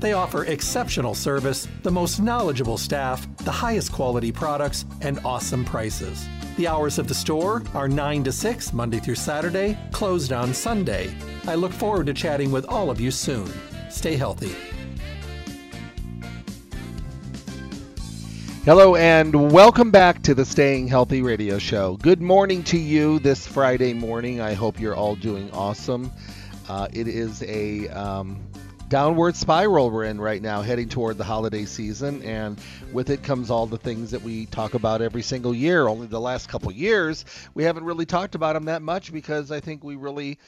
They offer exceptional service, the most knowledgeable staff, the highest quality products, and awesome prices. The hours of the store are 9 to 6 Monday through Saturday, closed on Sunday. I look forward to chatting with all of you soon. Stay healthy. Hello and welcome back to the Staying Healthy Radio Show. Good morning to you this Friday morning. I hope you're all doing awesome. Uh, it is a um, downward spiral we're in right now, heading toward the holiday season, and with it comes all the things that we talk about every single year. Only the last couple years we haven't really talked about them that much because I think we really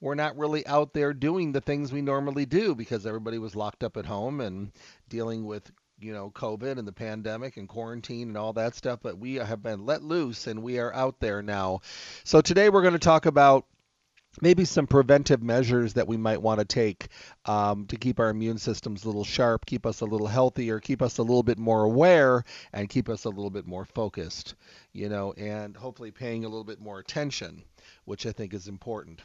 we're not really out there doing the things we normally do because everybody was locked up at home and dealing with you know, COVID and the pandemic and quarantine and all that stuff, but we have been let loose and we are out there now. So today we're going to talk about maybe some preventive measures that we might want to take um, to keep our immune systems a little sharp, keep us a little healthier, keep us a little bit more aware, and keep us a little bit more focused, you know, and hopefully paying a little bit more attention, which I think is important.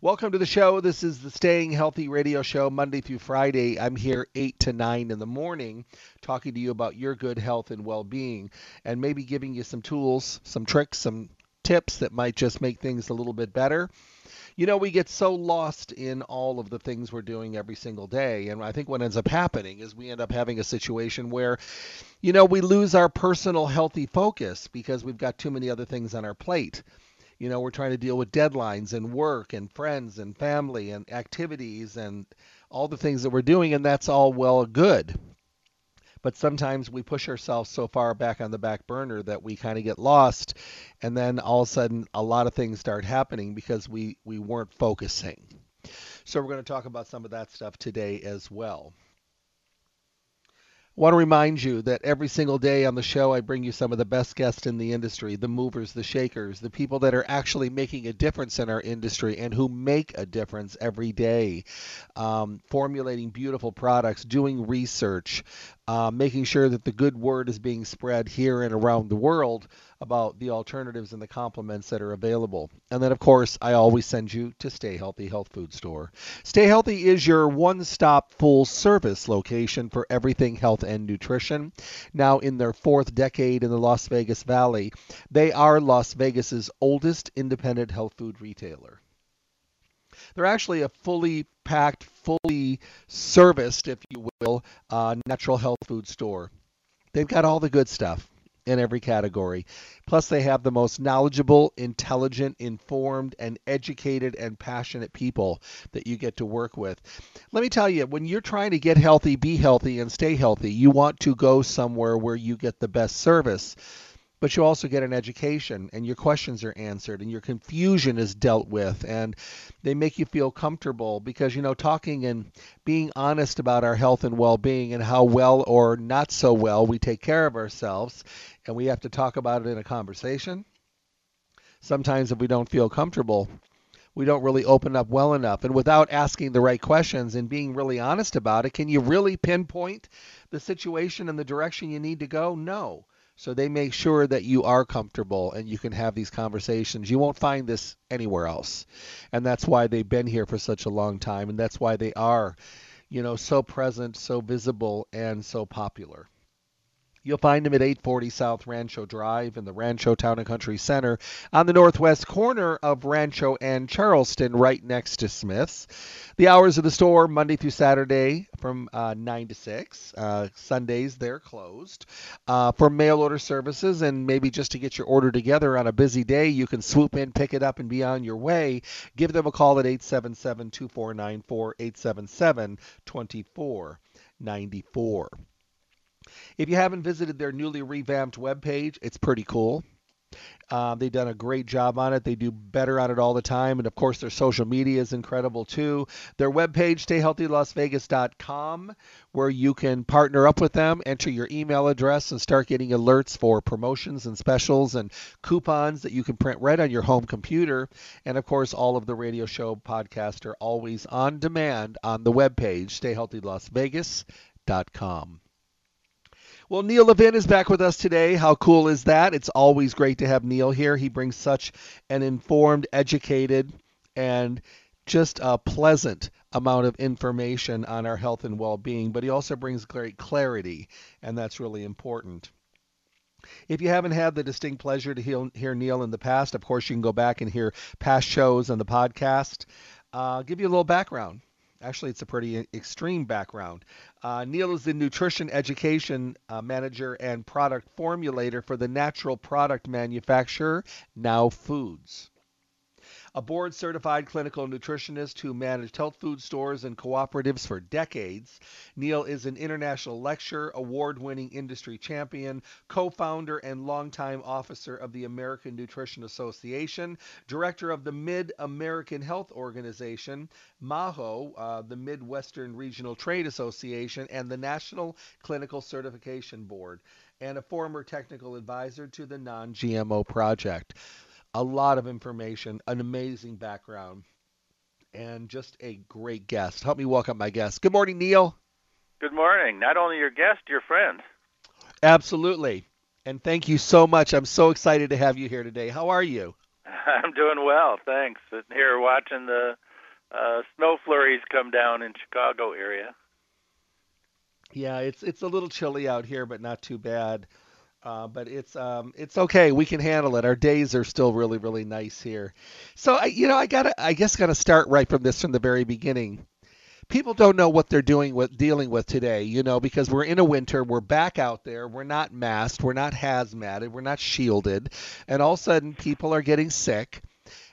Welcome to the show. This is the Staying Healthy Radio Show, Monday through Friday. I'm here 8 to 9 in the morning talking to you about your good health and well being and maybe giving you some tools, some tricks, some tips that might just make things a little bit better. You know, we get so lost in all of the things we're doing every single day. And I think what ends up happening is we end up having a situation where, you know, we lose our personal healthy focus because we've got too many other things on our plate. You know, we're trying to deal with deadlines and work and friends and family and activities and all the things that we're doing, and that's all well good. But sometimes we push ourselves so far back on the back burner that we kind of get lost, and then all of a sudden a lot of things start happening because we, we weren't focusing. So we're going to talk about some of that stuff today as well want to remind you that every single day on the show, I bring you some of the best guests in the industry the movers, the shakers, the people that are actually making a difference in our industry and who make a difference every day, um, formulating beautiful products, doing research, uh, making sure that the good word is being spread here and around the world about the alternatives and the complements that are available. And then, of course, I always send you to Stay Healthy Health Food Store. Stay Healthy is your one stop full service location for everything health and nutrition. Now, in their fourth decade in the Las Vegas Valley, they are Las Vegas's oldest independent health food retailer. They're actually a fully packed, fully serviced, if you will, uh, natural health food store. They've got all the good stuff in every category. Plus, they have the most knowledgeable, intelligent, informed, and educated and passionate people that you get to work with. Let me tell you, when you're trying to get healthy, be healthy, and stay healthy, you want to go somewhere where you get the best service but you also get an education and your questions are answered and your confusion is dealt with and they make you feel comfortable because you know talking and being honest about our health and well-being and how well or not so well we take care of ourselves and we have to talk about it in a conversation. Sometimes if we don't feel comfortable we don't really open up well enough and without asking the right questions and being really honest about it can you really pinpoint the situation and the direction you need to go? No so they make sure that you are comfortable and you can have these conversations. You won't find this anywhere else. And that's why they've been here for such a long time and that's why they are, you know, so present, so visible and so popular. You'll find him at 840 South Rancho Drive in the Rancho Town and Country Center on the northwest corner of Rancho and Charleston, right next to Smith's. The hours of the store, Monday through Saturday from uh, 9 to 6. Uh, Sundays, they're closed. Uh, for mail order services and maybe just to get your order together on a busy day, you can swoop in, pick it up, and be on your way. Give them a call at 877 2494 877 2494. If you haven't visited their newly revamped webpage, it's pretty cool. Uh, they've done a great job on it. They do better on it all the time. And of course, their social media is incredible too. Their webpage, stayhealthylasvegas.com, where you can partner up with them, enter your email address, and start getting alerts for promotions and specials and coupons that you can print right on your home computer. And of course, all of the radio show podcasts are always on demand on the webpage, stayhealthylasvegas.com. Well, Neil Levin is back with us today. How cool is that? It's always great to have Neil here. He brings such an informed, educated, and just a pleasant amount of information on our health and well being, but he also brings great clarity, and that's really important. If you haven't had the distinct pleasure to hear, Neil in the past, of course, you can go back and hear past shows on the podcast. Uh, give you a little background. Actually, it's a pretty extreme background. Uh, Neil is the nutrition education uh, manager and product formulator for the natural product manufacturer Now Foods a board certified clinical nutritionist who managed health food stores and cooperatives for decades. Neil is an international lecturer, award winning industry champion, co founder and longtime officer of the American Nutrition Association, director of the Mid American Health Organization, MAHO, uh, the Midwestern Regional Trade Association, and the National Clinical Certification Board, and a former technical advisor to the Non GMO Project a lot of information, an amazing background, and just a great guest. Help me welcome my guest. Good morning, Neil. Good morning. Not only your guest, your friend. Absolutely. And thank you so much. I'm so excited to have you here today. How are you? I'm doing well, thanks. Sitting here watching the uh, snow flurries come down in Chicago area. Yeah, it's it's a little chilly out here, but not too bad. Uh, but it's um, it's okay. We can handle it. Our days are still really really nice here. So I, you know, I gotta I guess gotta start right from this from the very beginning. People don't know what they're doing with dealing with today, you know, because we're in a winter, we're back out there, we're not masked, we're not hazmated, we're not shielded, and all of a sudden people are getting sick.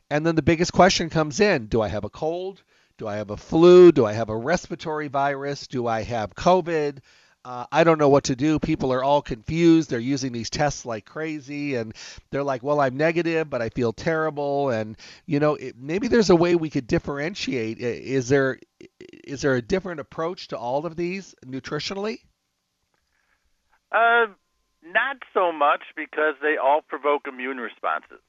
And then the biggest question comes in: Do I have a cold? Do I have a flu? Do I have a respiratory virus? Do I have COVID? Uh, I don't know what to do. People are all confused. They're using these tests like crazy, and they're like, "Well, I'm negative, but I feel terrible." And you know, it, maybe there's a way we could differentiate. Is there is there a different approach to all of these nutritionally? Uh, not so much because they all provoke immune responses.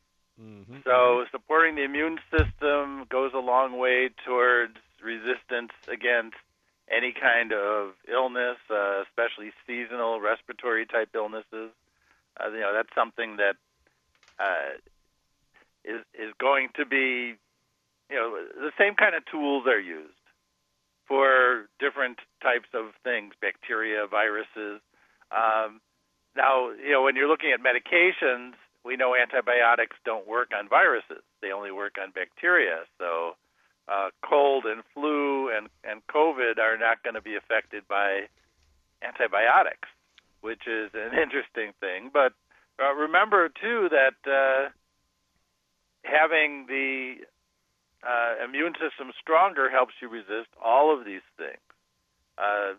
Mm-hmm. So supporting the immune system goes a long way towards resistance against any kind of illness, uh, especially seasonal respiratory type illnesses. Uh, you know, that's something that uh, is is going to be, you know, the same kind of tools are used for different types of things, bacteria, viruses. Um, now, you know, when you're looking at medications, we know antibiotics don't work on viruses; they only work on bacteria. So uh, cold and flu and, and COVID are not going to be affected by antibiotics, which is an interesting thing. But uh, remember, too, that uh, having the uh, immune system stronger helps you resist all of these things. Uh,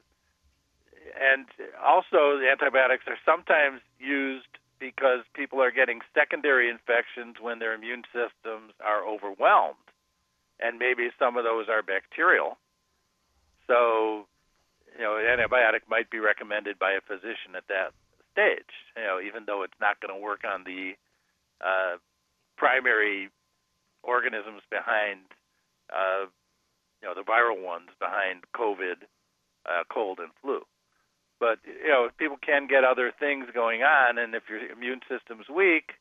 and also, the antibiotics are sometimes used because people are getting secondary infections when their immune systems are overwhelmed and maybe some of those are bacterial. So, you know, an antibiotic might be recommended by a physician at that stage. You know, even though it's not going to work on the uh, primary organisms behind, uh, you know, the viral ones behind COVID, uh, cold, and flu. But you know, people can get other things going on, and if your immune system's weak,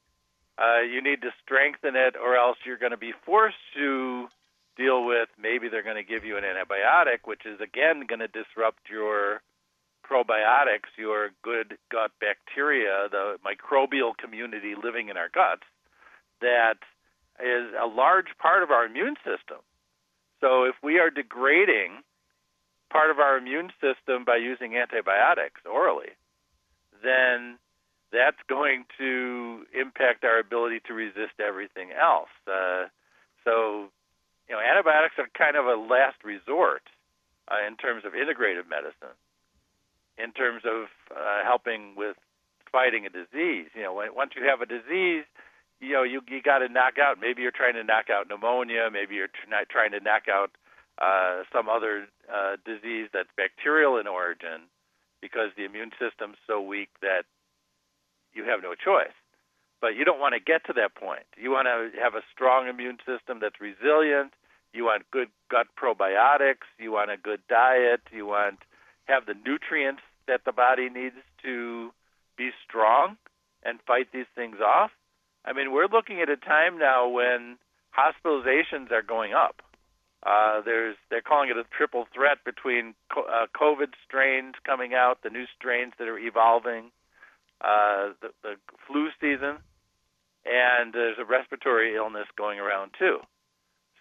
uh, you need to strengthen it, or else you're going to be forced to deal with maybe they're going to give you an antibiotic, which is again going to disrupt your probiotics, your good gut bacteria, the microbial community living in our guts, that is a large part of our immune system. So if we are degrading part of our immune system by using antibiotics orally, then that's going to impact our ability to resist everything else. Uh, so, you know, antibiotics are kind of a last resort uh, in terms of integrative medicine, in terms of uh, helping with fighting a disease. You know, once you have a disease, you know, you you got to knock out. Maybe you're trying to knock out pneumonia. Maybe you're tr- trying to knock out uh, some other uh, disease that's bacterial in origin, because the immune system's so weak that you have no choice. But you don't want to get to that point. You want to have a strong immune system that's resilient. You want good gut probiotics. You want a good diet. You want have the nutrients that the body needs to be strong and fight these things off. I mean, we're looking at a time now when hospitalizations are going up. Uh, there's they're calling it a triple threat between uh, COVID strains coming out, the new strains that are evolving, uh, the, the flu season, and there's a respiratory illness going around too.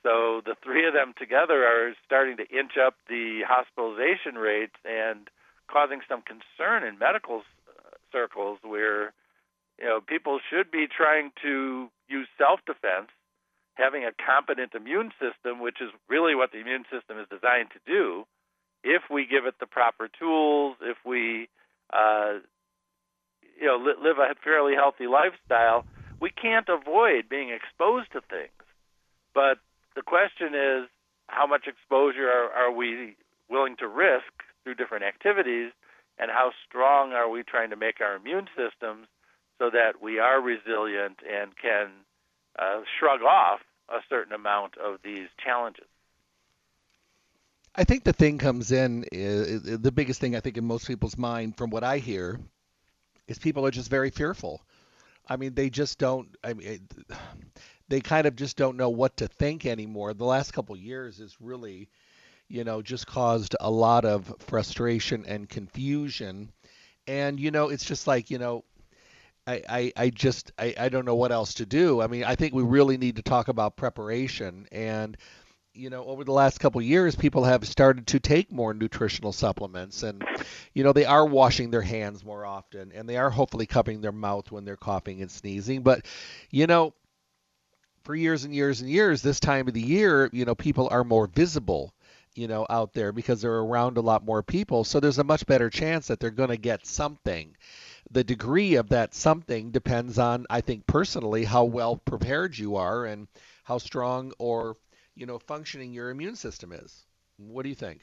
So the three of them together are starting to inch up the hospitalization rates and causing some concern in medical uh, circles where you know, people should be trying to use self-defense, having a competent immune system, which is really what the immune system is designed to do. If we give it the proper tools, if we, uh, you know, li- live a fairly healthy lifestyle, we can't avoid being exposed to things. But the question is, how much exposure are, are we willing to risk through different activities, and how strong are we trying to make our immune systems so that we are resilient and can uh, shrug off a certain amount of these challenges. I think the thing comes in the biggest thing I think in most people's mind, from what I hear, is people are just very fearful. I mean, they just don't. I mean, they kind of just don't know what to think anymore. The last couple years has really, you know, just caused a lot of frustration and confusion. And you know, it's just like you know, I, I, I just I, I don't know what else to do. I mean, I think we really need to talk about preparation and you know over the last couple years people have started to take more nutritional supplements and you know they are washing their hands more often and they are hopefully covering their mouth when they're coughing and sneezing. But you know for years and years and years this time of the year you know people are more visible you know out there because they're around a lot more people. So there's a much better chance that they're going to get something. The degree of that something depends on, I think personally, how well prepared you are and how strong or you know functioning your immune system is. What do you think?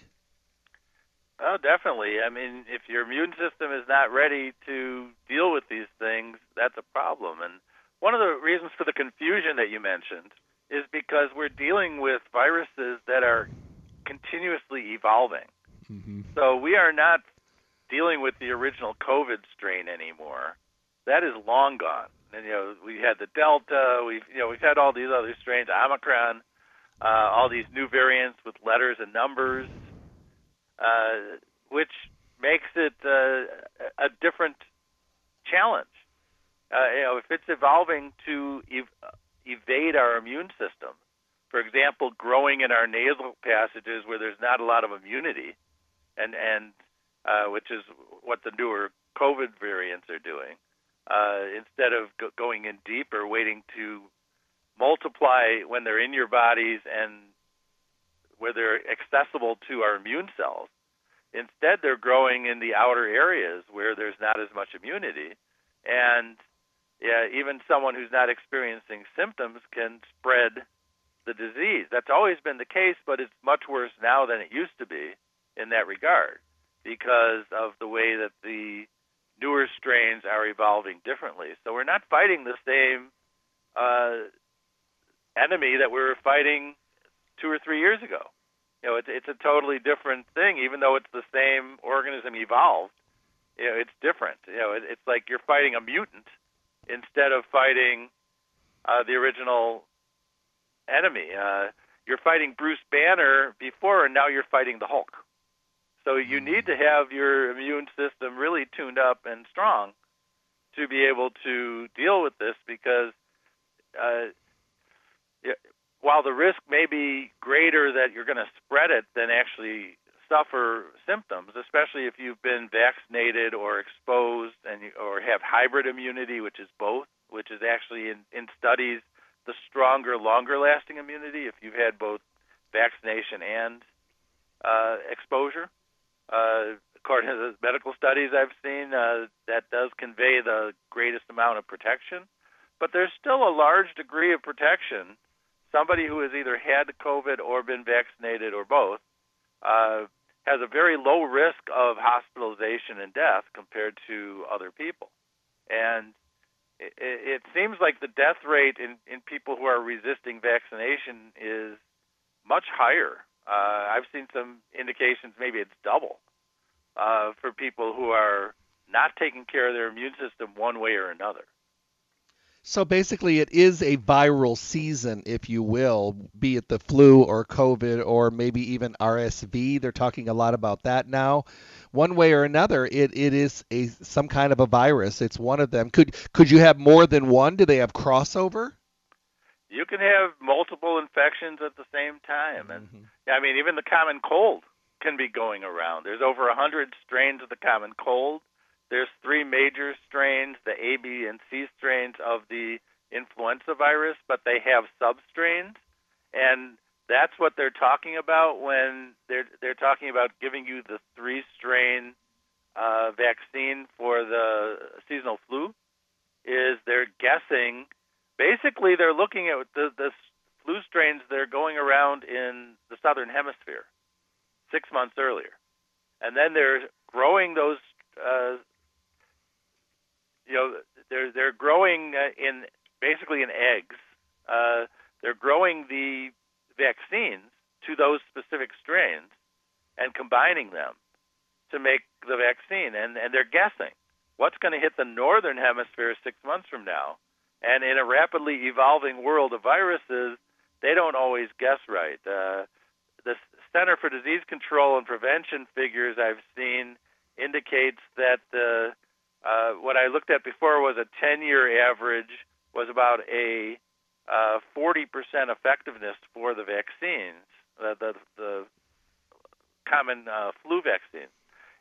Oh, definitely. I mean, if your immune system is not ready to deal with these things, that's a problem. And one of the reasons for the confusion that you mentioned is because we're dealing with viruses that are continuously evolving. Mm-hmm. So we are not dealing with the original COVID strain anymore. That is long gone. And you know, we had the Delta. We've you know we've had all these other strains, Omicron, uh, all these new variants with letters and numbers, uh, which makes it uh, a different challenge. Uh, you know, if it's evolving to ev- evade our immune system, for example, growing in our nasal passages where there's not a lot of immunity, and and uh, which is what the newer COVID variants are doing. Uh, instead of go- going in deeper, waiting to multiply when they're in your bodies and where they're accessible to our immune cells. Instead, they're growing in the outer areas where there's not as much immunity. And yeah, even someone who's not experiencing symptoms can spread the disease. That's always been the case, but it's much worse now than it used to be in that regard because of the way that the newer strains are evolving differently. So we're not fighting the same uh, enemy that we were fighting two or three years ago. You know, it's it's a totally different thing, even though it's the same organism evolved. You know, it's different. You know, it, it's like you're fighting a mutant instead of fighting uh, the original enemy. Uh, you're fighting Bruce Banner before, and now you're fighting the Hulk. So you need to have your immune system really tuned up and strong to be able to deal with this because uh, while the risk may be greater that you're going to spread it than actually suffer symptoms, especially if you've been vaccinated or exposed and or have hybrid immunity, which is both, which is actually in, in studies the stronger, longer lasting immunity if you've had both vaccination and uh, exposure. Uh, according to the medical studies I've seen, uh, that does convey the greatest amount of protection. But there's still a large degree of protection. Somebody who has either had COVID or been vaccinated or both uh, has a very low risk of hospitalization and death compared to other people. And it, it seems like the death rate in, in people who are resisting vaccination is much higher. Uh, I've seen some indications maybe it's double uh, for people who are not taking care of their immune system one way or another. So basically, it is a viral season, if you will, be it the flu or COVID or maybe even RSV. They're talking a lot about that now. One way or another, it, it is a some kind of a virus. It's one of them. Could could you have more than one? Do they have crossover? You can have multiple infections at the same time, and mm-hmm. I mean, even the common cold can be going around. There's over a hundred strains of the common cold there's three major strains, the A, B, and C strains of the influenza virus, but they have substrains, and that's what they're talking about when they're they're talking about giving you the three strain uh, vaccine for the seasonal flu. Is they're guessing, basically they're looking at the the flu strains that are going around in the southern hemisphere six months earlier, and then they're growing those uh, you know they're they're growing uh, in basically in eggs. Uh, they're growing the vaccines to those specific strains and combining them to make the vaccine. And and they're guessing what's going to hit the northern hemisphere six months from now. And in a rapidly evolving world of viruses, they don't always guess right. Uh, the Center for Disease Control and Prevention figures I've seen indicates that the uh, what I looked at before was a 10-year average was about a uh, 40% effectiveness for the vaccines, uh, the the common uh, flu vaccine,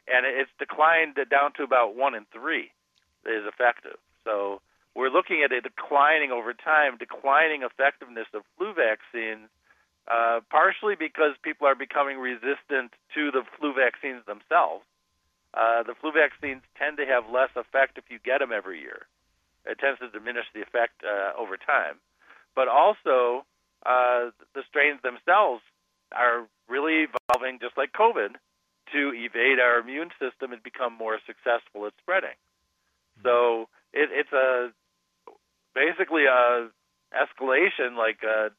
and it's declined down to about one in three is effective. So we're looking at a declining over time, declining effectiveness of flu vaccines, uh, partially because people are becoming resistant to the flu vaccines themselves, uh, the flu vaccines tend to have less effect if you get them every year. It tends to diminish the effect uh, over time. But also, uh, the strains themselves are really evolving, just like COVID, to evade our immune system and become more successful at spreading. So it, it's a basically a escalation, like uh,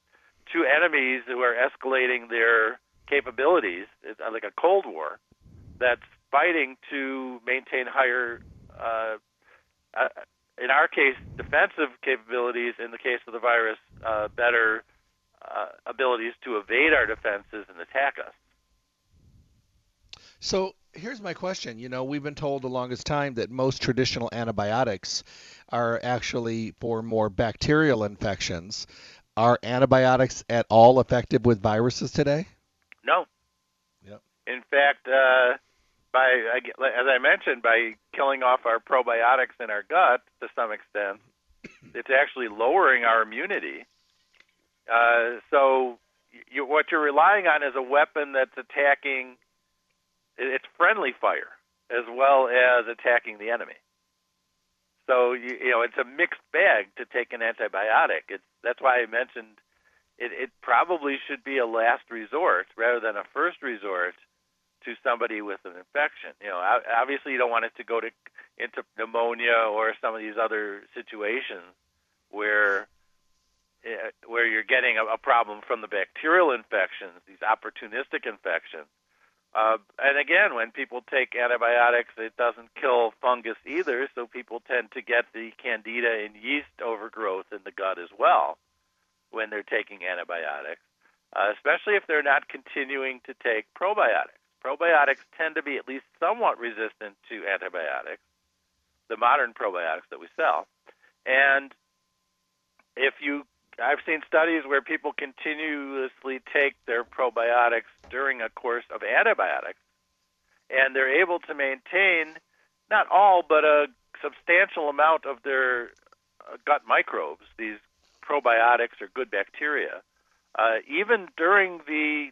two enemies who are escalating their capabilities. It's like a Cold War that's fighting to maintain higher, uh, uh, in our case, defensive capabilities. In the case of the virus, uh, better uh, abilities to evade our defenses and attack us. So here's my question. You know, we've been told the longest time that most traditional antibiotics are actually for more bacterial infections. Are antibiotics at all effective with viruses today? No. Yep. In fact, uh, by as I mentioned, by killing off our probiotics in our gut to some extent, it's actually lowering our immunity. Uh, so you, what you're relying on is a weapon that's attacking. It's friendly fire as well as attacking the enemy. So you, you know it's a mixed bag to take an antibiotic. It's that's why I mentioned it, it probably should be a last resort rather than a first resort to somebody with an infection. You know, obviously you don't want it to go to into pneumonia or some of these other situations where eh, where you're getting a, problem from the bacterial infections, these opportunistic infections. Uh, and again, when people take antibiotics, it doesn't kill fungus either, so people tend to get the candida and yeast overgrowth in the gut as well when they're taking antibiotics, uh, especially if they're not continuing to take probiotics. Probiotics tend to be at least somewhat resistant to antibiotics, the modern probiotics that we sell. And if you, I've seen studies where people continuously take their probiotics during a course of antibiotics, and they're able to maintain not all, but a substantial amount of their uh, gut microbes, these probiotics or good bacteria, uh, even during the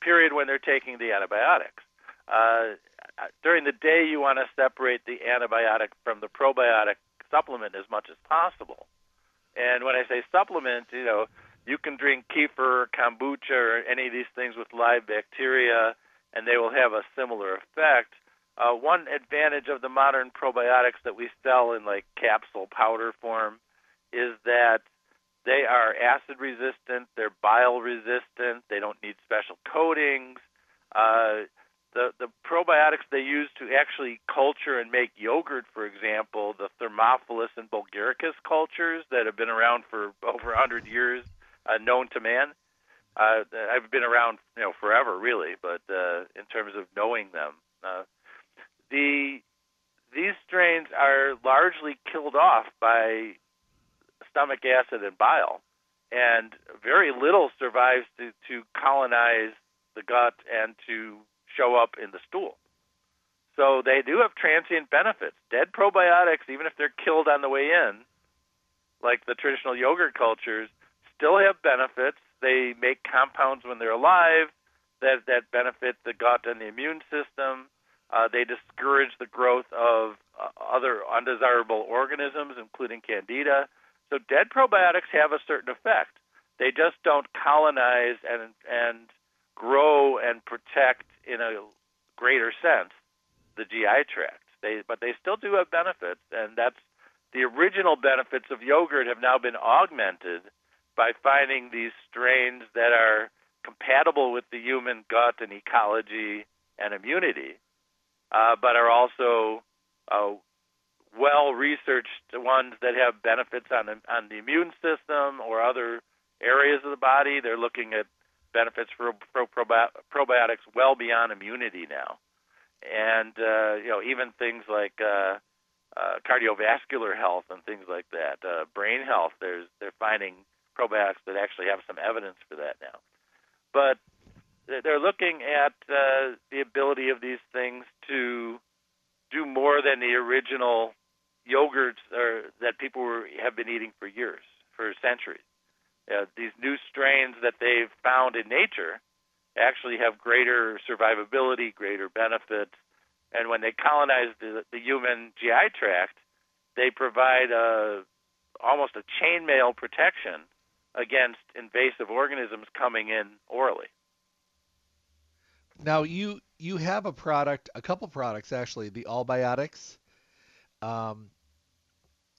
period when they're taking the antibiotics. Uh, during the day, you want to separate the antibiotic from the probiotic supplement as much as possible. And when I say supplement, you know, you can drink kefir, kombucha, or any of these things with live bacteria, and they will have a similar effect. Uh, one advantage of the modern probiotics that we sell in like capsule powder form is that they are acid resistant, they're bile resistant, they don't need special coatings. Uh, the the probiotics they use to actually culture and make yogurt, for example, the Thermophilus and Bulgaricus cultures that have been around for over 100 years, uh, known to man. Uh, I've been around, you know, forever, really. But uh, in terms of knowing them, uh, the these strains are largely killed off by stomach acid and bile, and very little survives to, to colonize the gut and to show up in the stool. So they do have transient benefits. Dead probiotics, even if they're killed on the way in, like the traditional yogurt cultures, still have benefits. They make compounds when they're alive that, that benefit the gut and the immune system. Uh, they discourage the growth of uh, other undesirable organisms, including candida. So dead probiotics have a certain effect. They just don't colonize and and grow and protect in a greater sense the GI tract. They but they still do have benefits, and that's the original benefits of yogurt have now been augmented by finding these strains that are compatible with the human gut and ecology and immunity uh, but are also uh, well researched ones that have benefits on the, on the immune system or other areas of the body. They're looking at benefits for, for probiotics well beyond immunity now, and uh, you know even things like uh, uh, cardiovascular health and things like that, uh, brain health. There's they're finding probiotics that actually have some evidence for that now, but they're looking at uh, the ability of these things to do more than the original yogurts or, that people were, have been eating for years, for centuries. Uh, these new strains that they've found in nature actually have greater survivability, greater benefits, and when they colonize the, the human GI tract, they provide a, almost a chainmail protection against invasive organisms coming in orally. Now you you have a product, a couple products actually, the Allibiotics. Um,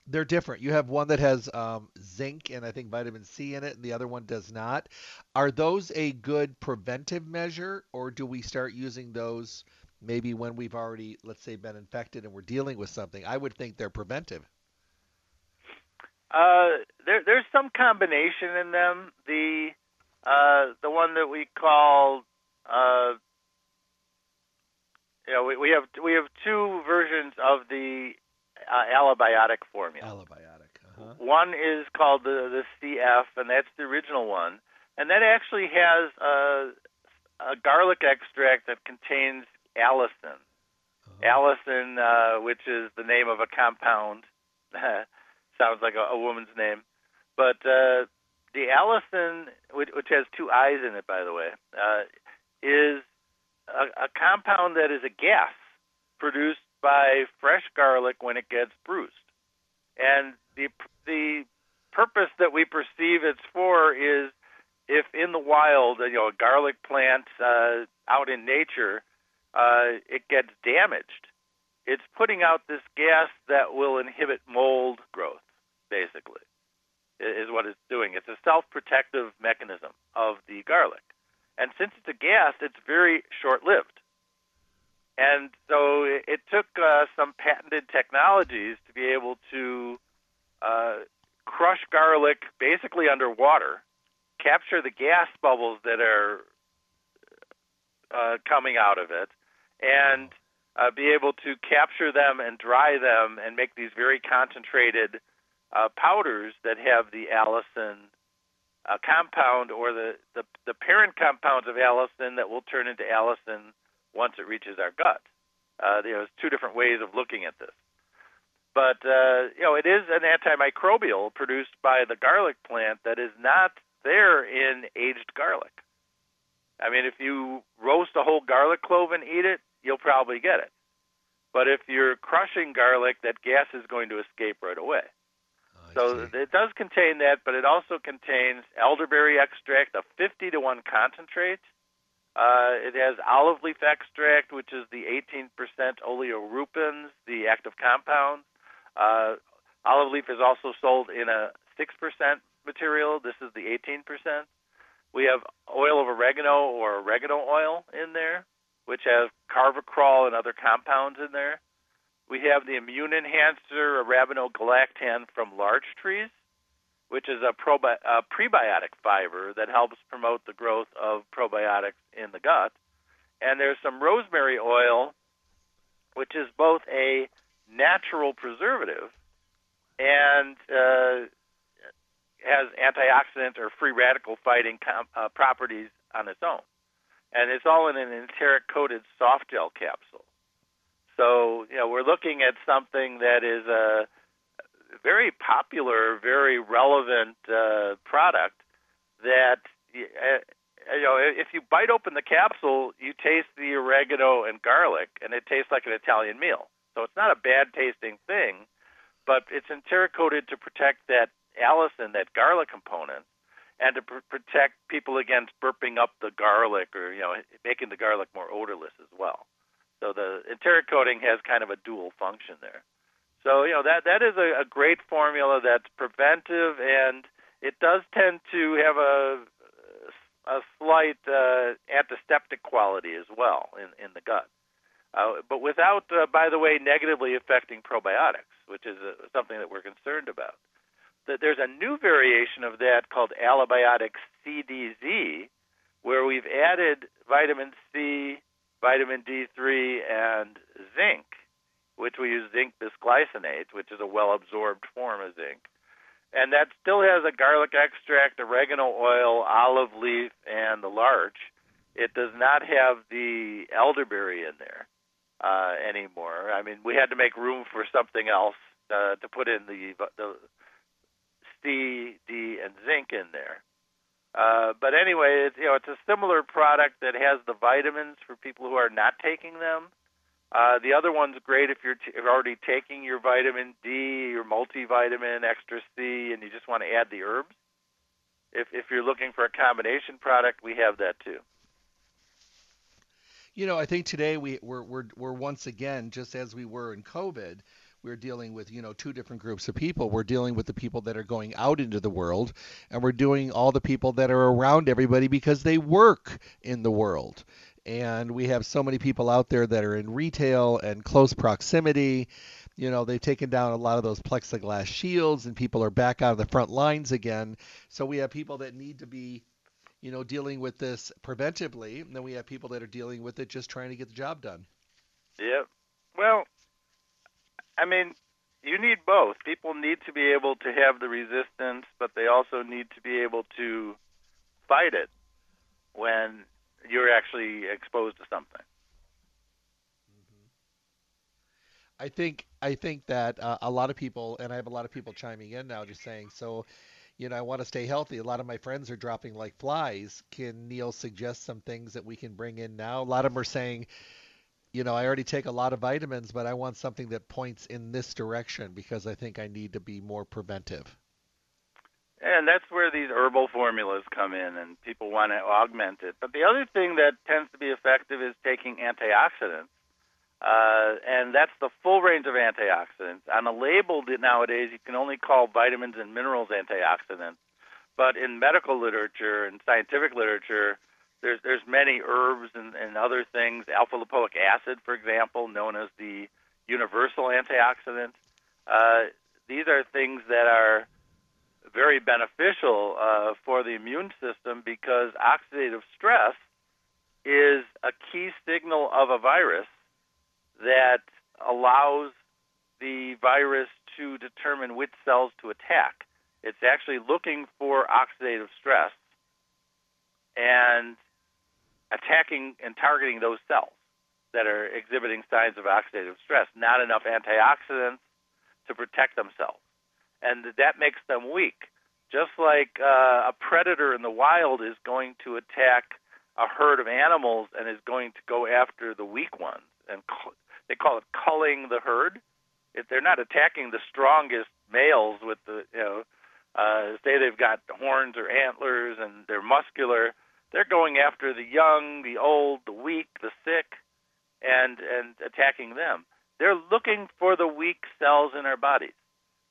they're different. You have one that has um, zinc and I think vitamin C in it, and the other one does not. Are those a good preventive measure, or do we start using those maybe when we've already, let's say, been infected and we're dealing with something? I would think they're preventive. Uh, there, there's some combination in them. The uh, the one that we call uh, we, we have we have two versions of the uh, allibiotic formula. Allibiotic. Uh-huh. One is called the the CF, and that's the original one, and that actually has a, a garlic extract that contains allicin. Uh-huh. Allicin, uh, which is the name of a compound, sounds like a, a woman's name, but uh, the allicin, which, which has two I's in it, by the way, uh, is a, a compound that is a gas produced by fresh garlic when it gets bruised. And the the purpose that we perceive it's for is if in the wild, you know, a garlic plant uh, out in nature, uh, it gets damaged, it's putting out this gas that will inhibit mold growth, basically, is what it's doing. It's a self protective mechanism of the garlic. And since it's a gas, it's very short lived. And so it, took uh, some patented technologies to be able to uh, crush garlic basically underwater, capture the gas bubbles that are uh, coming out of it, and uh, be able to capture them and dry them and make these very concentrated uh, powders that have the allicin uh, compound or the, the, the parent compounds of allicin that will turn into allicin once it reaches our gut. Uh, you know, there's two different ways of looking at this. But uh, you know, it is an antimicrobial produced by the garlic plant that is not there in aged garlic. I mean, if you roast a whole garlic clove and eat it, you'll probably get it. But if you're crushing garlic, that gas is going to escape right away. Oh, so see. it does contain that, but it also contains elderberry extract, a 50 to 1 concentrate. Uh, it has olive leaf extract, which is the 18% oleuropein, the active compound. Uh, olive leaf is also sold in a 6% material. This is the 18%. We have oil of oregano or oregano oil in there, which has carvacrol and other compounds in there. We have the immune enhancer arabinogalactan from larch trees, which is a, probi- a prebiotic fiber that helps promote the growth of probiotics in the gut. And there's some rosemary oil, which is both a natural preservative and uh, has antioxidant or free radical fighting com- uh, properties on its own. And it's all in an enteric coated soft gel capsule. So, you know, we're looking at something that is a very popular, very relevant uh, product that, uh, you know, if you bite open the capsule, you taste the oregano and garlic, and it tastes like an Italian meal. So it's not a bad tasting thing, but it's enteric to protect that allicin, that garlic component, and to pr- protect people against burping up the garlic or you know making the garlic more odorless as well. So the enteric has kind of a dual function there. So you know that that is a, a great formula that's preventive and it does tend to have a a slight uh, antiseptic quality as well in in the gut. Uh, but without, uh, by the way, negatively affecting probiotics, which is uh, something that we're concerned about that there's a new variation of that called Allibiotic CDZ, where we've added vitamin C, vitamin D3, and zinc, which we use zinc bisglycinate, which is a well absorbed form of zinc. And that still has a garlic extract, oregano oil, olive leaf, and the larch. It does not have the elderberry in there uh, anymore. I mean, we had to make room for something else uh, to put in the, the C, D, and zinc in there. Uh, but anyway, it's, you know, it's a similar product that has the vitamins for people who are not taking them. Uh, the other one's great if you're, t- already taking your vitamin D, your multivitamin, extra C, and you just want to add the herbs. If if you're looking for a combination product, we have that too. You know, I think today we, we're, we're, we're once again, just as we were in COVID, we're dealing with you know two different groups of people we're dealing with the people that are going out into the world and we're doing all the people that are around everybody because they work in the world and we have so many people out there that are in retail and close proximity. You know they've taken down a lot of those plexiglass shields and people are back out of the front lines again. So we have people that need to be you know dealing with this preventively. And then we have people that are dealing with it just trying to get the job done. Yep. Well I mean, you need both. People need to be able to have the resistance, but they also need to be able to fight it when you're actually exposed to something. Mm-hmm. I think I think that uh, a lot of people, and I have a lot of people chiming in now, just saying, so, you know, I want to stay healthy. A lot of my friends are dropping like flies. Can Neil suggest some things that we can bring in now? A lot of them are saying, you know, I already take a lot of vitamins, but I want something that points in this direction because I think I need to be more preventive. And that's where these herbal formulas come in, and people want to augment it. But the other thing that tends to be effective is taking antioxidants. Uh, and that's the full range of antioxidants. On a label nowadays, you can only call vitamins and minerals antioxidants. But in medical literature and scientific literature, there's there's many herbs and, and other things. Alpha lipoic acid, for example, known as the universal antioxidant. Uh, these are things that are very beneficial uh, for the immune system because oxidative stress is a key signal of a virus that allows the virus to determine which cells to attack. It's actually looking for oxidative stress and attacking and targeting those cells that are exhibiting signs of oxidative stress, not enough antioxidants to protect themselves. And that makes them weak. Just like uh, a predator in the wild is going to attack a herd of animals and is going to go after the weak ones, and they call it culling the herd. If they're not attacking the strongest males with the, you know, uh, say they've got horns or antlers and they're muscular, they're going after the young, the old, the weak, the sick, and and attacking them. They're looking for the weak cells in our bodies.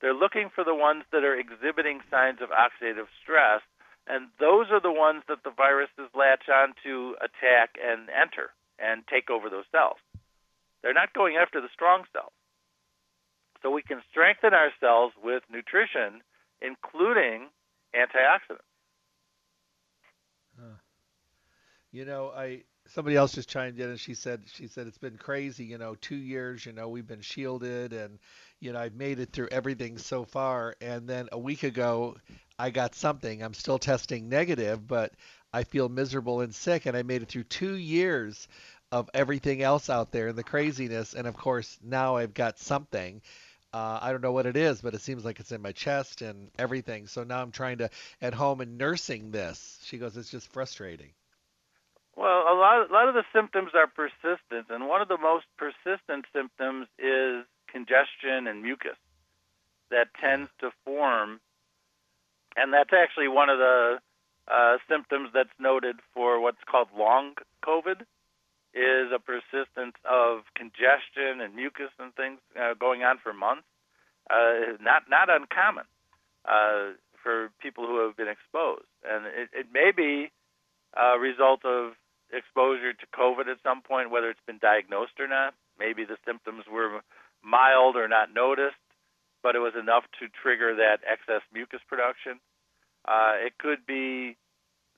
They're looking for the ones that are exhibiting signs of oxidative stress, and those are the ones that the viruses latch on to attack and enter and take over those cells. They're not going after the strong cells. So we can strengthen our cells with nutrition, including antioxidants. Huh. You know, I somebody else just chimed in and she said she said it's been crazy. You know, two years. You know, we've been shielded and you know I've made it through everything so far. And then a week ago, I got something. I'm still testing negative, but I feel miserable and sick. And I made it through two years of everything else out there and the craziness. And of course, now I've got something. Uh, I don't know what it is, but it seems like it's in my chest and everything. So now I'm trying to at home and nursing this. She goes, it's just frustrating. Well, a lot, a lot of the symptoms are persistent, and one of the most persistent symptoms is congestion and mucus that tends to form, and that's actually one of the uh, symptoms that's noted for what's called long COVID, is a persistence of congestion and mucus and things uh, going on for months. Uh, not not uncommon uh, for people who have been exposed, and it, it may be a result of exposure to COVID at some point, whether it's been diagnosed or not. Maybe the symptoms were mild or not noticed, but it was enough to trigger that excess mucus production. Uh, it could be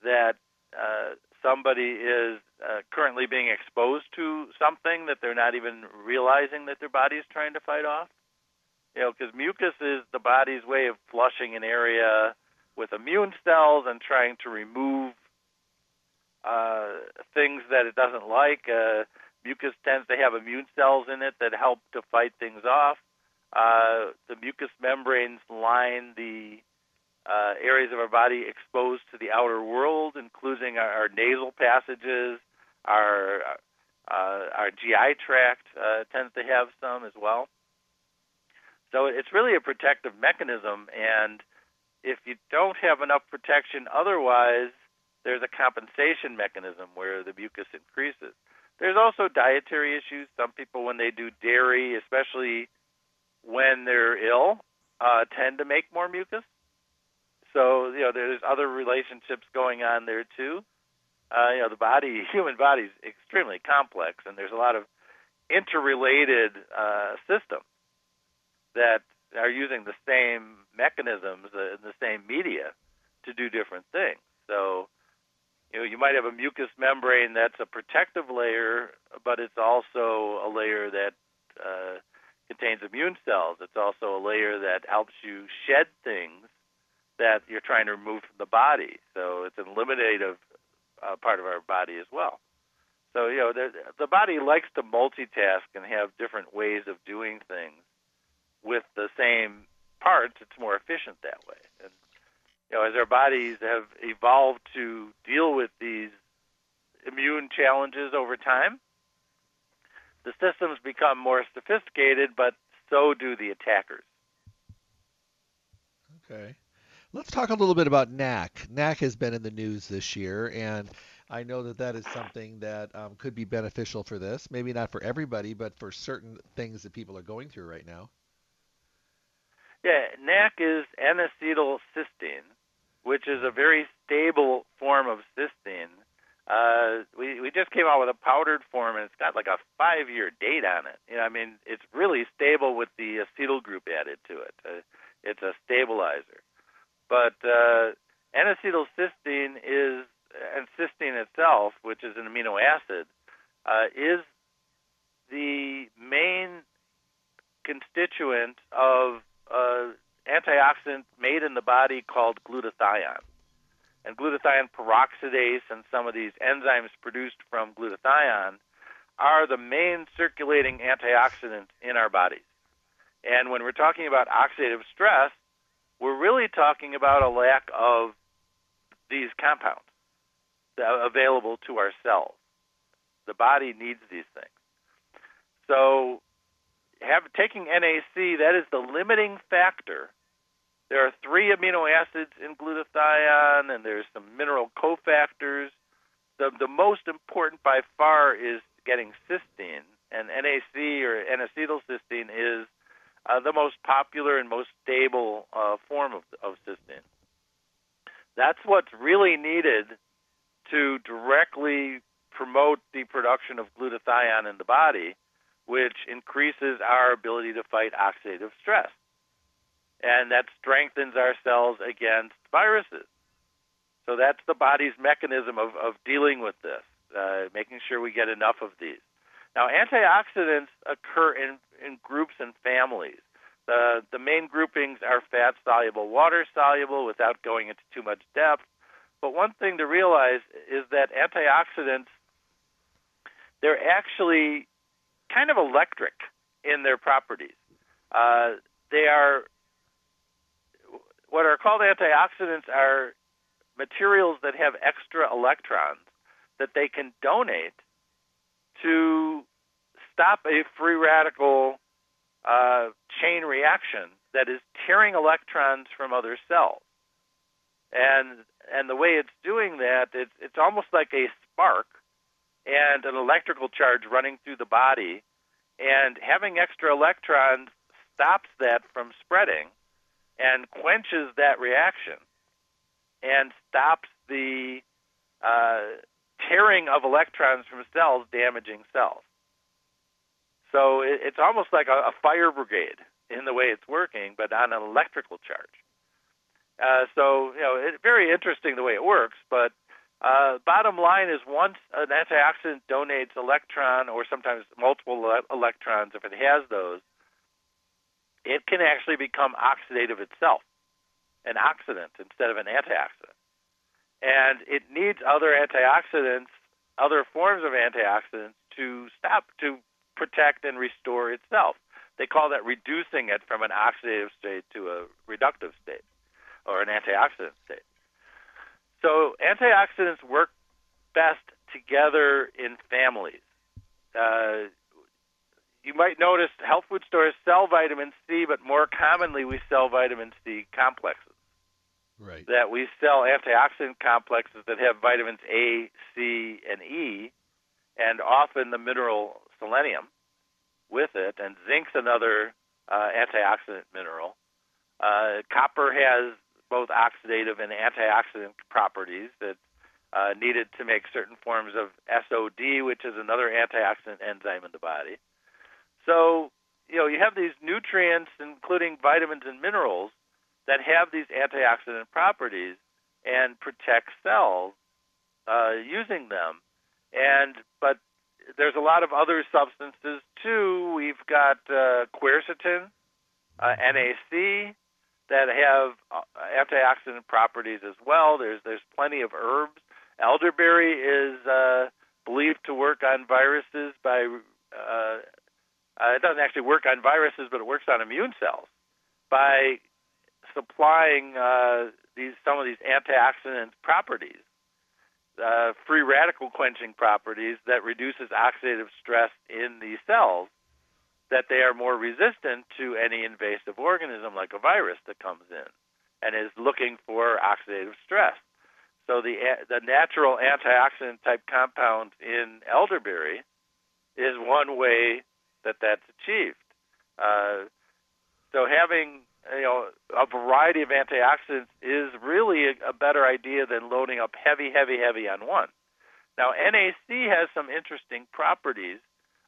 that uh, somebody is uh, currently being exposed to something that they're not even realizing that their body is trying to fight off. You know, because mucus is the body's way of flushing an area with immune cells and trying to remove uh, things that it doesn't like. Uh, mucus tends to have immune cells in it that help to fight things off. Uh, the mucous membranes line the uh, areas of our body exposed to the outer world, including our, our nasal passages, our uh, our GI tract uh, tends to have some as well. So it's really a protective mechanism, and if you don't have enough protection otherwise, there's a compensation mechanism where the mucus increases. There's also dietary issues. Some people, when they do dairy, especially when they're ill, uh, tend to make more mucus. So you know, there's other relationships going on there too. Uh, you know, the body, human body is extremely complex, and there's a lot of interrelated uh, systems that are using the same mechanisms and uh, the same media to do different things. So you know, you might have a mucous membrane that's a protective layer, but it's also a layer that uh, contains immune cells. It's also a layer that helps you shed things that you're trying to remove from the body. So it's an eliminative uh, part of our body as well. So you know, the, the body likes to multitask and have different ways of doing things with the same parts. It's more efficient that way. And you know, as our bodies have evolved to deal with these immune challenges over time, the systems become more sophisticated, but so do the attackers. Okay. Let's talk a little bit about NAC. NAC has been in the news this year, and I know that that is something that um, could be beneficial for this. Maybe not for everybody, but for certain things that people are going through right now. Yeah, NAC is N-acetylcysteine, which is a very stable form of cysteine. Uh, we we just came out with a powdered form, and it's got like a five-year date on it. You know, I mean, it's really stable with the acetyl group added to it. Uh, it's a stabilizer. But uh, N-acetylcysteine is, and cysteine itself, which is an amino acid, uh, is the main constituent of uh, antioxidant made in the body called glutathione. And glutathione peroxidase and some of these enzymes produced from glutathione are the main circulating antioxidants in our bodies. And when we're talking about oxidative stress, we're really talking about a lack of these compounds available to our cells. The body needs these things. So, have, taking NAC, that is the limiting factor. There are three amino acids in glutathione, and there's some mineral cofactors. The, the most important by far is getting cysteine, and NAC or N-acetylcysteine is uh, the most popular and most stable uh, form of, of cysteine. That's what's really needed to directly promote the production of glutathione in the body, which increases our ability to fight oxidative stress. And that strengthens our cells against viruses. So that's the body's mechanism of, of dealing with this, uh, making sure we get enough of these. Now, antioxidants occur in, in groups and families. The, the main groupings are fat soluble, water soluble, without going into too much depth. But one thing to realize is that antioxidants, they're actually kind of electric in their properties. Uh, they are what are called antioxidants are materials that have extra electrons that they can donate to stop a free radical uh, chain reaction that is tearing electrons from other cells. And and the way it's doing that, it's it's almost like a spark and an electrical charge running through the body, and having extra electrons stops that from spreading and quenches that reaction and stops the uh, tearing of electrons from cells, damaging cells. So it, it's almost like a, a fire brigade in the way it's working, but on an electrical charge. Uh, so you know, it's very interesting the way it works. But uh, bottom line is, once an antioxidant donates electron or sometimes multiple electrons, if it has those, it can actually become oxidative itself, an oxidant instead of an antioxidant and it needs other antioxidants, other forms of antioxidants to stop to protect and restore itself. They call that reducing it from an oxidative state to a reductive state or an antioxidant state. So antioxidants work best together in families. Uh, you might notice health food stores sell vitamin C, but more commonly we sell vitamin C complexes. Right. That we sell antioxidant complexes that have vitamins A, C, and E, and often the mineral selenium with it, and zinc's another uh, antioxidant mineral. Uh, copper has both oxidative and antioxidant properties that uh, needed to make certain forms of SOD, which is another antioxidant enzyme in the body. So, you know, you have these nutrients, including vitamins and minerals, that have these antioxidant properties and protect cells uh, using them. And but there's a lot of other substances too. We've got uh, quercetin, uh, NAC, that have uh, antioxidant properties as well. There's there's plenty of herbs. Elderberry is uh, believed to work on viruses by. Uh, uh, it doesn't actually work on viruses, but it works on immune cells by supplying uh, these some of these antioxidant properties, uh, free radical quenching properties that reduces oxidative stress in the cells, that they are more resistant to any invasive organism like a virus that comes in and is looking for oxidative stress. So the the natural antioxidant type compound in elderberry is one way that that's achieved. Uh, so having you know, a variety of antioxidants is really a, a better idea than loading up heavy, heavy, heavy on one. Now, NAC has some interesting properties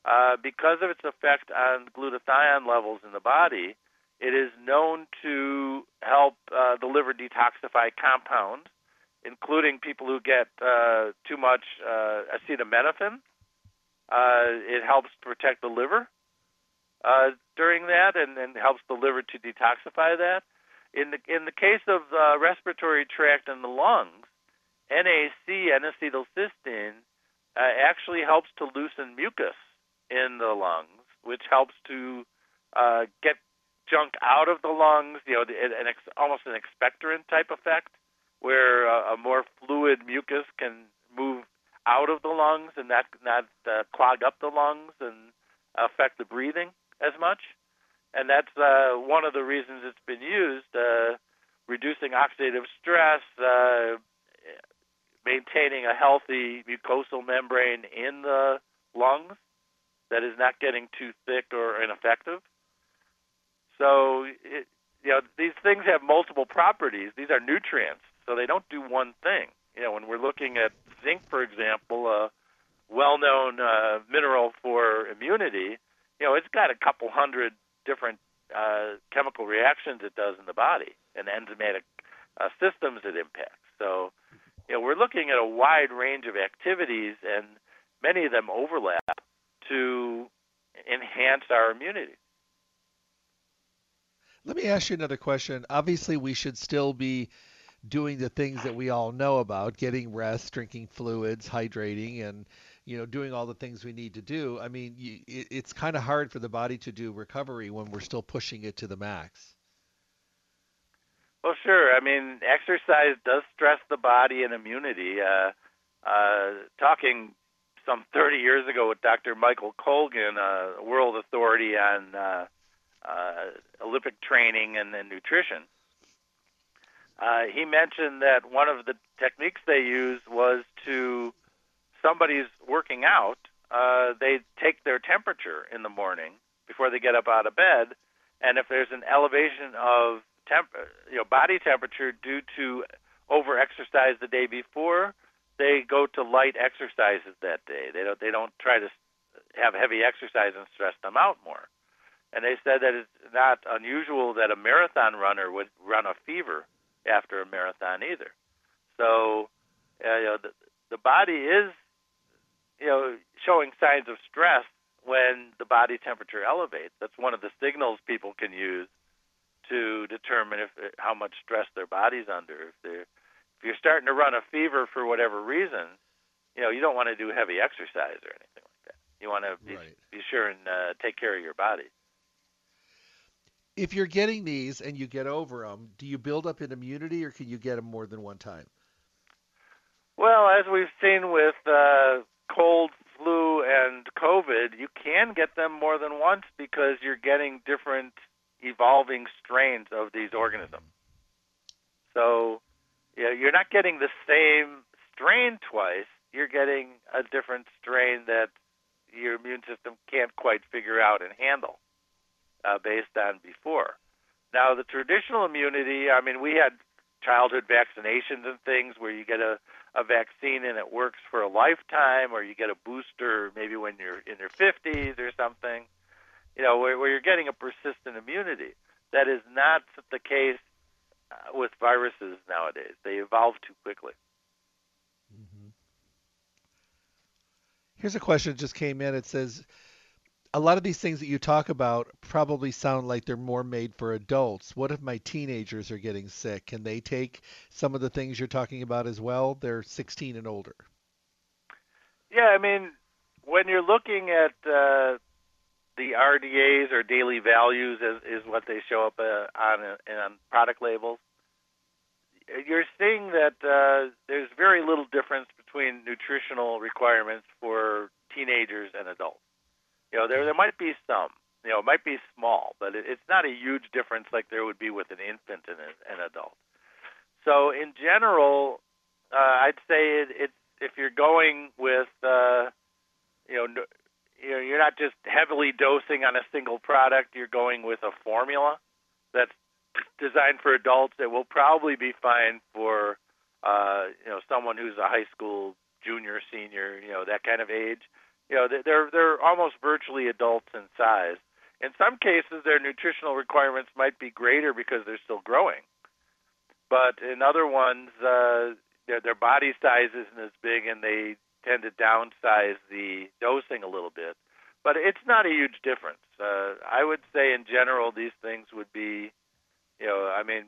uh, because of its effect on glutathione levels in the body. It is known to help uh, the liver detoxify compounds including people who get uh, too much uh, acetaminophen. Uh, it helps protect the liver uh, during that, and, and helps the liver to detoxify that. In the in the case of uh, respiratory tract and the lungs, NAC, N-acetylcysteine, uh, actually helps to loosen mucus in the lungs, which helps to uh, get junk out of the lungs. You know, an ex, almost an expectorant type effect, where uh, a more fluid mucus can out of the lungs and not not uh, clog up the lungs and affect the breathing as much. And that's uh, one of the reasons it's been used, uh, reducing oxidative stress, uh, maintaining a healthy mucosal membrane in the lungs that is not getting too thick or ineffective. So, it, you know, these things have multiple properties. These are nutrients, so they don't do one thing. You know, when we're looking at zinc, for example, a well-known uh, mineral for immunity, you know, it's got a couple hundred different uh, chemical reactions it does in the body and enzymatic uh, systems it impacts. So, you know, we're looking at a wide range of activities, and many of them overlap to enhance our immunity. Let me ask you another question. Obviously, we should still be doing the things that we all know about getting rest drinking fluids hydrating and you know doing all the things we need to do. I mean it's kind of hard for the body to do recovery when we're still pushing it to the max. Well sure. I mean exercise does stress the body and immunity. Uh, uh, talking some 30 years ago with dr michael colgan a world authority on uh, uh, olympic training and, and nutrition uh, he mentioned that one of the techniques they used was to somebody's working out, uh, they take their temperature in the morning before they get up out of bed, and if there's an elevation of temp- you know body temperature due to over exercise the day before, they go to light exercises that day. They don't they don't try to have heavy exercise and stress them out more. And they said that it's not unusual that a marathon runner would run a fever after a marathon either. So, uh, you know, the, the body is, you know, showing signs of stress when the body temperature elevates. That's one of the signals people can use to determine if how much stress their body's under. If they're if you're starting to run a fever for whatever reason, you know, you don't want to do heavy exercise or anything like that. You want to be, right. be sure and uh, take care of your body if you're getting these and you get over them, do you build up an immunity or can you get them more than one time? Well, as we've seen with uh, cold, flu, and COVID, you can get them more than once because you're getting different evolving strains of these organisms. So, yeah, you're not getting the same strain twice. You're getting a different strain that your immune system can't quite figure out and handle uh, based on before. Now, the traditional immunity, I mean, we had childhood vaccinations and things where you get a, a vaccine and it works for a lifetime, or you get a booster maybe when you're in your 50s or something, you know, where, where you're getting a persistent immunity. That is not the case uh, with viruses nowadays. They evolve too quickly. Mm-hmm. Here's a question that just came in. It says, a lot of these things that you talk about probably sound like they're more made for adults. What if my teenagers are getting sick? Can they take some of the things you're talking about as well? They're 16 and older. Yeah, I mean, when you're looking at uh, the RDAs or daily values, is, is what they show up uh, on on product labels. You're seeing that uh, there's very little difference between nutritional requirements for teenagers and adults. You know, there there might be some. You know, it might be small, but it, it's not a huge difference like there would be with an infant and an adult. So in general, uh, I'd say it, it's if you're going with, uh, you know, you know, you're not just heavily dosing on a single product. You're going with a formula that's designed for adults that will probably be fine for, uh, you know, someone who's a high school junior, senior, you know, that kind of age you know they're they're almost virtually adults in size. In some cases, their nutritional requirements might be greater because they're still growing, but in other ones, uh, their their body size isn't as big, and they tend to downsize the dosing a little bit. But it's not a huge difference. Uh, I would say in general these things would be, you know, I mean,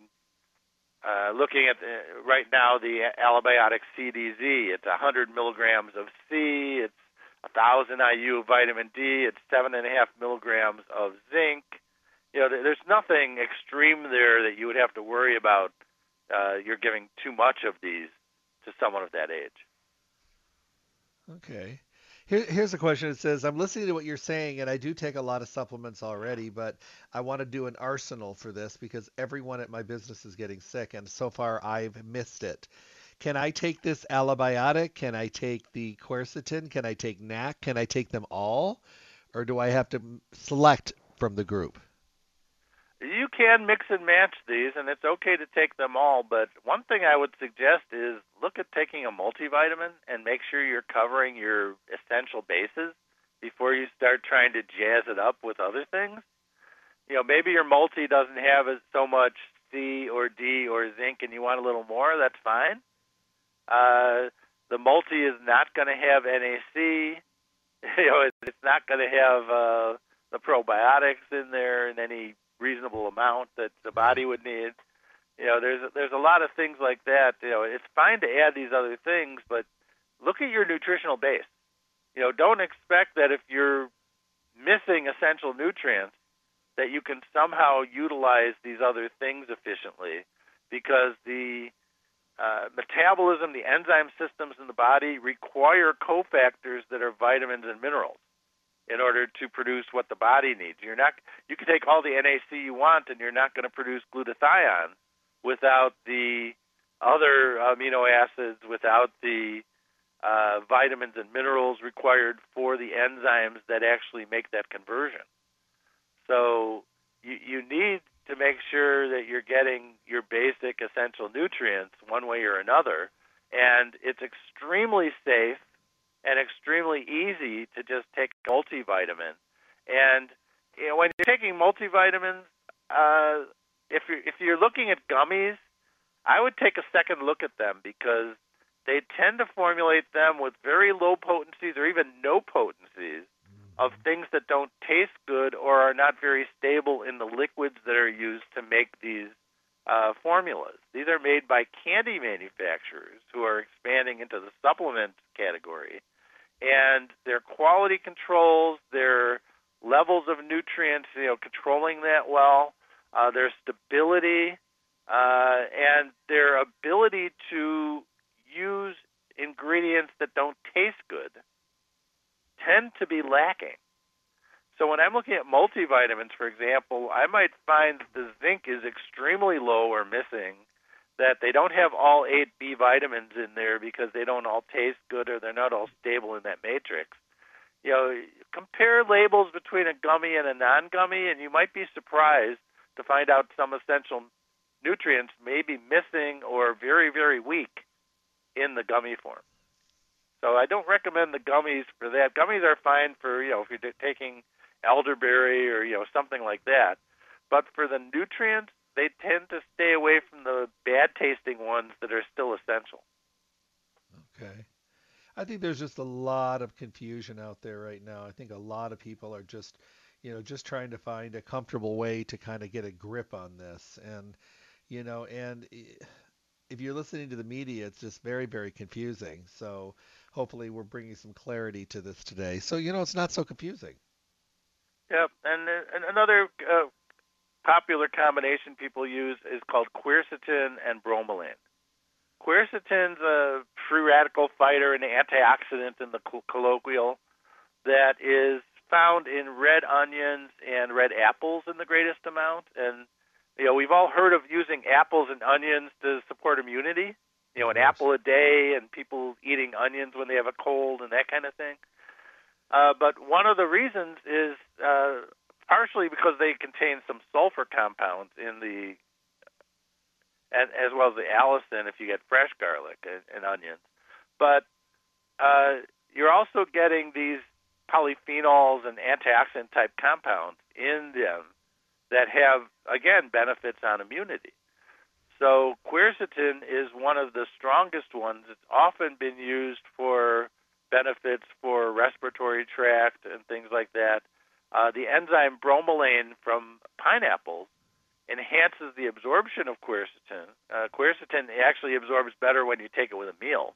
uh, looking at the, right now the Allibiotic CDZ, it's 100 milligrams of C, it's 1,000 IU of vitamin D, it's seven and a half milligrams of zinc. You know, there's nothing extreme there that you would have to worry about. Uh, you're giving too much of these to someone of that age. Okay. Here, here's a question. It says, I'm listening to what you're saying, and I do take a lot of supplements already, but I want to do an arsenal for this because everyone at my business is getting sick, and so far I've missed it. Can I take this allibiotic? Can I take the quercetin? Can I take NAC? Can I take them all? Or do I have to select from the group? You can mix and match these, and it's okay to take them all. But one thing I would suggest is look at taking a multivitamin and make sure you're covering your essential bases before you start trying to jazz it up with other things. You know, maybe your multi doesn't have so much C or D or zinc, and you want a little more. That's fine. Uh, the multi is not going to have NAC. You know, it's not going to have uh, the probiotics in there in any reasonable amount that the body would need. You know, there's there's a lot of things like that. You know, it's fine to add these other things, but look at your nutritional base. You know, don't expect that if you're missing essential nutrients that you can somehow utilize these other things efficiently because the uh, metabolism, the enzyme systems in the body require cofactors that are vitamins and minerals in order to produce what the body needs. You're not you can take all the NAC you want and you're not going to produce glutathione without the other amino acids, without the uh, vitamins and minerals required for the enzymes that actually make that conversion. So you, you need to make sure that you're getting your basic essential nutrients one way or another. And it's extremely safe and extremely easy to just take multivitamin. And you know, when you're taking multivitamins, uh, if you're if you're looking at gummies, I would take a second look at them because they tend to formulate them with very low potencies or even no potencies of things that don't taste good or are not very stable in the liquids that are used to make these uh, formulas. These are made by candy manufacturers who are expanding into the supplement category and their quality controls, their levels of nutrients, you know, controlling that well, uh, their stability, uh, and their ability to use ingredients that don't taste good tend to be lacking. So when I'm looking at multivitamins, for example, I might find the zinc is extremely low or missing that they don't have all eight B vitamins in there because they don't all taste good or they're not all stable in that matrix. You know, compare labels between a gummy and a non-gummy, and you might be surprised to find out some essential nutrients may be missing or very, very weak in the gummy form. So I don't recommend the gummies for that. Gummies are fine for you know if you're taking elderberry or you know something like that. But for the nutrients, they tend to stay away from the bad tasting ones that are still essential. Okay. I think there's just a lot of confusion out there right now. I think a lot of people are just, you know, just trying to find a comfortable way to kind of get a grip on this. And, you know, and eh, if you're listening to the media, it's just very, very confusing. So hopefully we're bringing some clarity to this today. So, you know, it's not so confusing. Yep. And, and another uh, popular combination people use is called quercetin and bromelain. Quercetin's a free radical fighter and antioxidant in the colloquial that is found in red onions and red apples in the greatest amount. And you know, we've all heard of using apples and onions to support immunity. You know, an yes. apple a day and people eating onions when they have a cold and that kind of thing. Uh, but one of the reasons is uh, partially because they contain some sulfur compounds in the and as well as the allicin if you get fresh garlic and, and onions. But uh, you're also getting these polyphenols and antioxidant type compounds in them that have again benefits on immunity. So quercetin is one of the strongest ones. It's often been used for benefits for respiratory tract and things like that. Uh, the enzyme bromelain from pineapples enhances the absorption of quercetin. Uh, quercetin actually absorbs better when you take it with a meal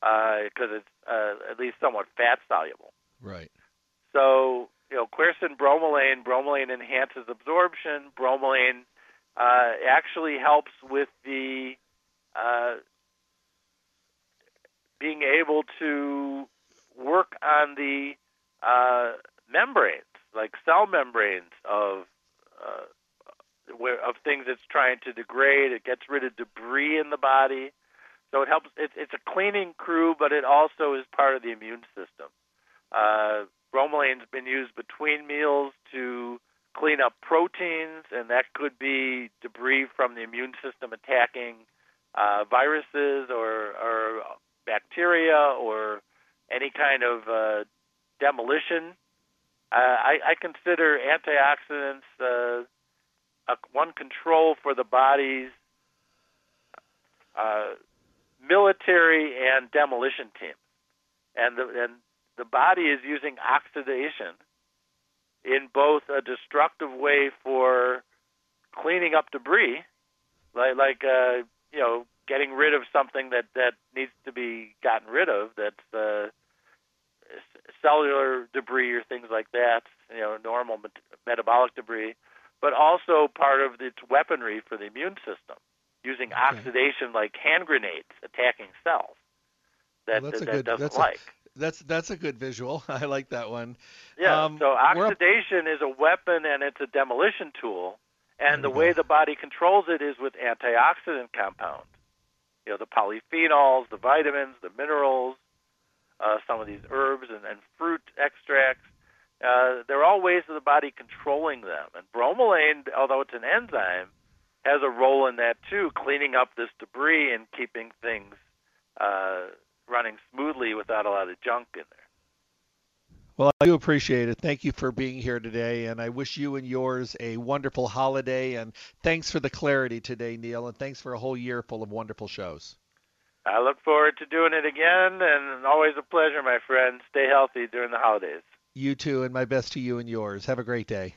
because uh, it's uh, at least somewhat fat soluble. Right. So you know, quercetin bromelain, bromelain enhances absorption. Bromelain uh, actually helps with the uh, being able to work on the uh, membranes, like cell membranes of uh, of things it's trying to degrade. It gets rid of debris in the body, so it helps. It's, it's a cleaning crew, but it also is part of the immune system. Uh, bromelain's been used between meals to clean up proteins, and that could be debris from the immune system attacking uh, viruses or, or bacteria or any kind of uh, demolition. Uh, I, I consider antioxidants uh, a, one control for the body's uh, military and demolition teams, and the, and the body is using oxidation in both a destructive way for cleaning up debris, like like uh, you know getting rid of something that that needs to be gotten rid of. That's uh, cellular debris or things like that. You know, normal met- metabolic debris, but also part of its weaponry for the immune system, using okay. oxidation like hand grenades attacking cells that well, that, that good, doesn't like. A, that's that's a good visual. I like that one. Yeah. Um, so oxidation is a weapon and it's a demolition tool, and the way the body controls it is with antioxidant compounds you know, the polyphenols, the vitamins, the minerals, uh, some of these herbs and, and fruit extracts. Uh, they're all ways of the body controlling them. And bromelain, although it's an enzyme, has a role in that too, cleaning up this debris and keeping things uh, running smoothly without a lot of junk in there. Well, I do appreciate it. Thank you for being here today, and I wish you and yours a wonderful holiday. And thanks for the clarity today, Neil, and thanks for a whole year full of wonderful shows. I look forward to doing it again, and always a pleasure, my friend. Stay healthy during the holidays. You too, and my best to you and yours. Have a great day.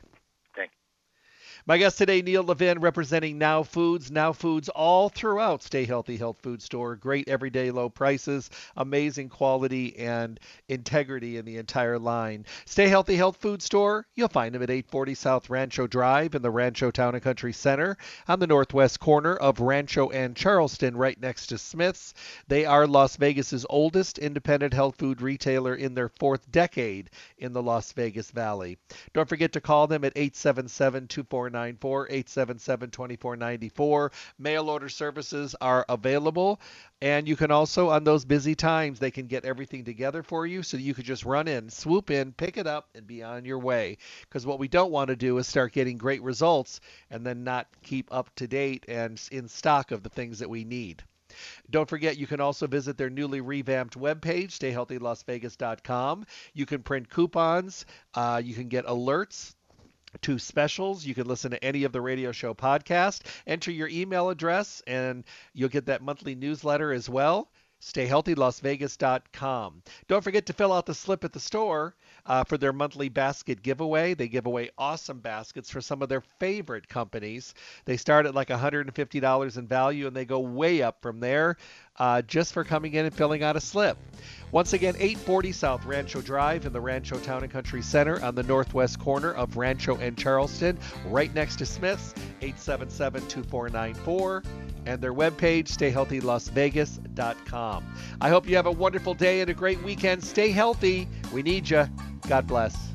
My guest today, Neil Levin, representing Now Foods. Now Foods all throughout Stay Healthy Health Food Store. Great everyday low prices, amazing quality and integrity in the entire line. Stay Healthy Health Food Store, you'll find them at 840 South Rancho Drive in the Rancho Town and Country Center on the northwest corner of Rancho and Charleston, right next to Smith's. They are Las Vegas's oldest independent health food retailer in their fourth decade in the Las Vegas Valley. Don't forget to call them at 877 249 2494 877 2494. Mail order services are available. And you can also, on those busy times, they can get everything together for you so you could just run in, swoop in, pick it up, and be on your way. Because what we don't want to do is start getting great results and then not keep up to date and in stock of the things that we need. Don't forget, you can also visit their newly revamped webpage, stayhealthylasvegas.com. You can print coupons. Uh, you can get alerts to specials. You can listen to any of the radio show podcast. Enter your email address, and you'll get that monthly newsletter as well. StayHealthyLasVegas.com. Don't forget to fill out the slip at the store uh, for their monthly basket giveaway. They give away awesome baskets for some of their favorite companies. They start at like $150 in value and they go way up from there uh, just for coming in and filling out a slip. Once again, 840 South Rancho Drive in the Rancho Town and Country Center on the northwest corner of Rancho and Charleston, right next to Smith's, 877 2494 and their webpage, stayhealthylasvegas.com. I hope you have a wonderful day and a great weekend. Stay healthy. We need you. God bless.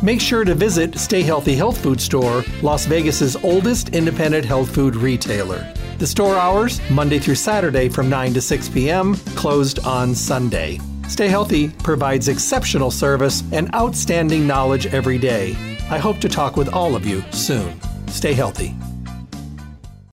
Make sure to visit Stay Healthy Health Food Store, Las Vegas's oldest independent health food retailer. The store hours, Monday through Saturday from 9 to 6 p.m., closed on Sunday. Stay Healthy provides exceptional service and outstanding knowledge every day. I hope to talk with all of you soon. Stay healthy.